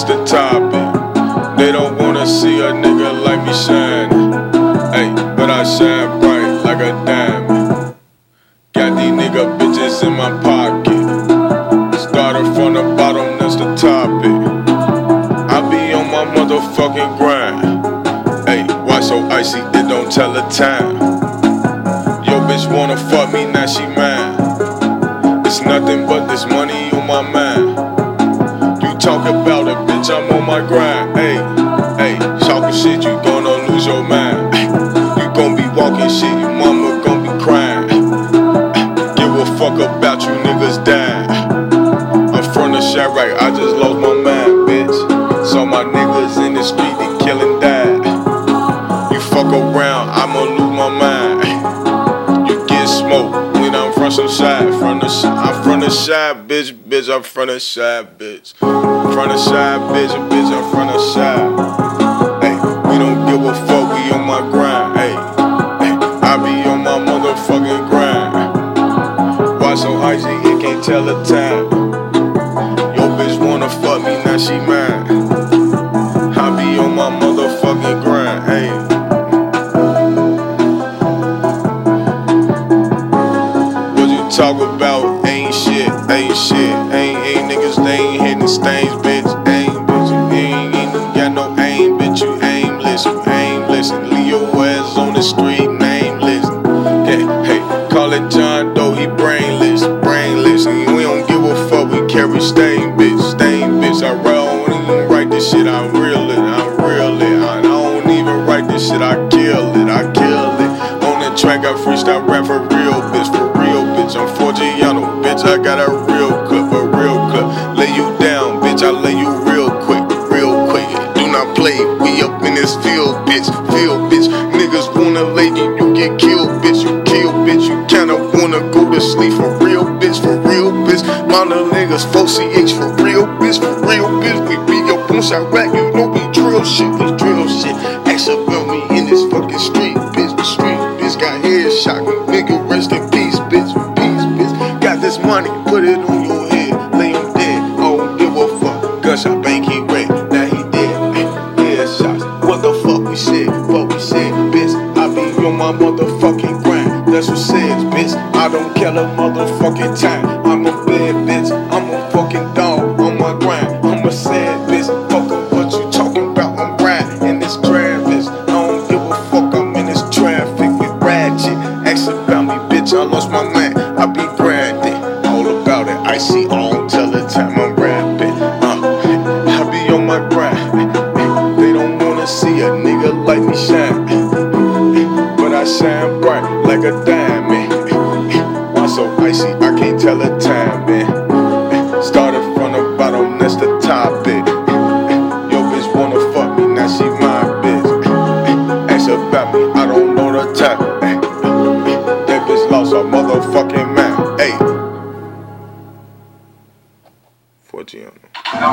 that's the topic. They don't wanna see a nigga like me shining. Hey, but I shine bright like a diamond. Got these nigga bitches in my pocket. Started from the bottom, that's the topic. I be on my motherfucking grind. Hey, why so icy? It don't tell the time. Yo, bitch wanna fuck me, now she mad. It's nothing but this money on my mind. You talk about my grind. Hey, hey, talking shit, you gonna lose your mind. You gon' be walking shit, your mama gon' be crying. Give a fuck about you niggas dying. I'm from the shot right, I just lost my mind, bitch. Saw my niggas in the street, they killing died. You fuck around, I'ma lose my mind. You smoked when I'm from some side, from the I'm from the side, bitch, bitch, I'm from the side, bitch. From the side, bitch, bitch, I'm from the side. Hey, we don't give a fuck, we on my grind. Hey, I be on my motherfucking grind. Why so icy, it can't tell the time. Yo, bitch wanna fuck me, now she mine. Ain't shit, ain't ain't niggas, they ain't hitting stains, bitch. Ain't bitch, you ain't, ain't got no aim, bitch. You aimless, you aimless, and your ass on the street nameless. Hey, hey, call it John Doe, he brainless, brainless, and we don't give a fuck. We carry stain, bitch, stain, bitch. I don't even write this shit, I real it, I real it. I don't even write this shit, I kill it, I kill it. On the track, I freestyle rap for real, bitch, for real, bitch. I'm Forgiano, bitch. I got a Up in this field, bitch, field, bitch. Niggas wanna lay you, you get killed, bitch. You kill, bitch. You kinda wanna go to sleep for real, bitch, for real, bitch. Little niggas 4CH for real, bitch, for real, bitch. We be up on Chiraq, you know we drill shit, we drill shit. Ask about me in this fucking street, bitch, the street, bitch. Got headshot, nigga, rest in peace, bitch, peace, bitch. Got this money, put it on your motherfucking grind, that's what says, bitch. I don't kill a motherfucking time. I'm a bad bitch, I'm a fucking dog on my grind. I'm a sad bitch, fuck up what you talking about. I'm riding in this trap, bitch. I don't give a fuck, I'm in this traffic with ratchet. Ask about me, bitch, I lost my mind. I be branded, all about it. I see all till the time I'm like a diamond. Why so icy? I can't tell the time, man. Started from the bottom, that's the topic. bit. Yo, bitch wanna fuck me, now she my bitch. Ask about me, I don't know the time. That bitch lost her motherfucking mind. Hey. Forgiano.